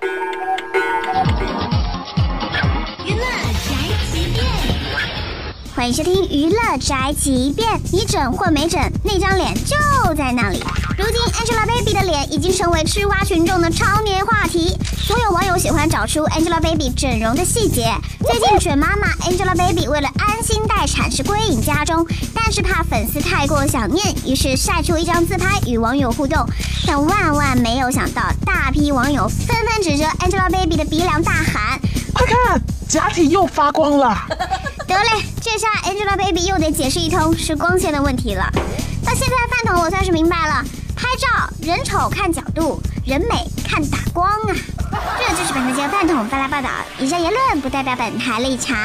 娱乐宅急便，欢迎收听《娱乐宅急便》。你整或没整，那张脸就在那里。如今 Angelababy 的脸已经成为吃瓜群众的常年话题，所有网友喜欢找出 Angelababy 整容的细节。最近准妈妈 Angelababy 为了安心待产是归隐家中，但是怕粉丝太过想念，于是晒出一张自拍与网友互动。但万万没有想到，网友纷纷指着 Angelababy 的鼻梁大喊。快看，假体又发光了！得嘞，这下 Angelababy 又得解释一通是光线的问题了。到现在饭桶我算是明白了，拍照人丑看角度，人美看打光啊！这就是本台节饭桶发来报道，以上言论不代表本台立场。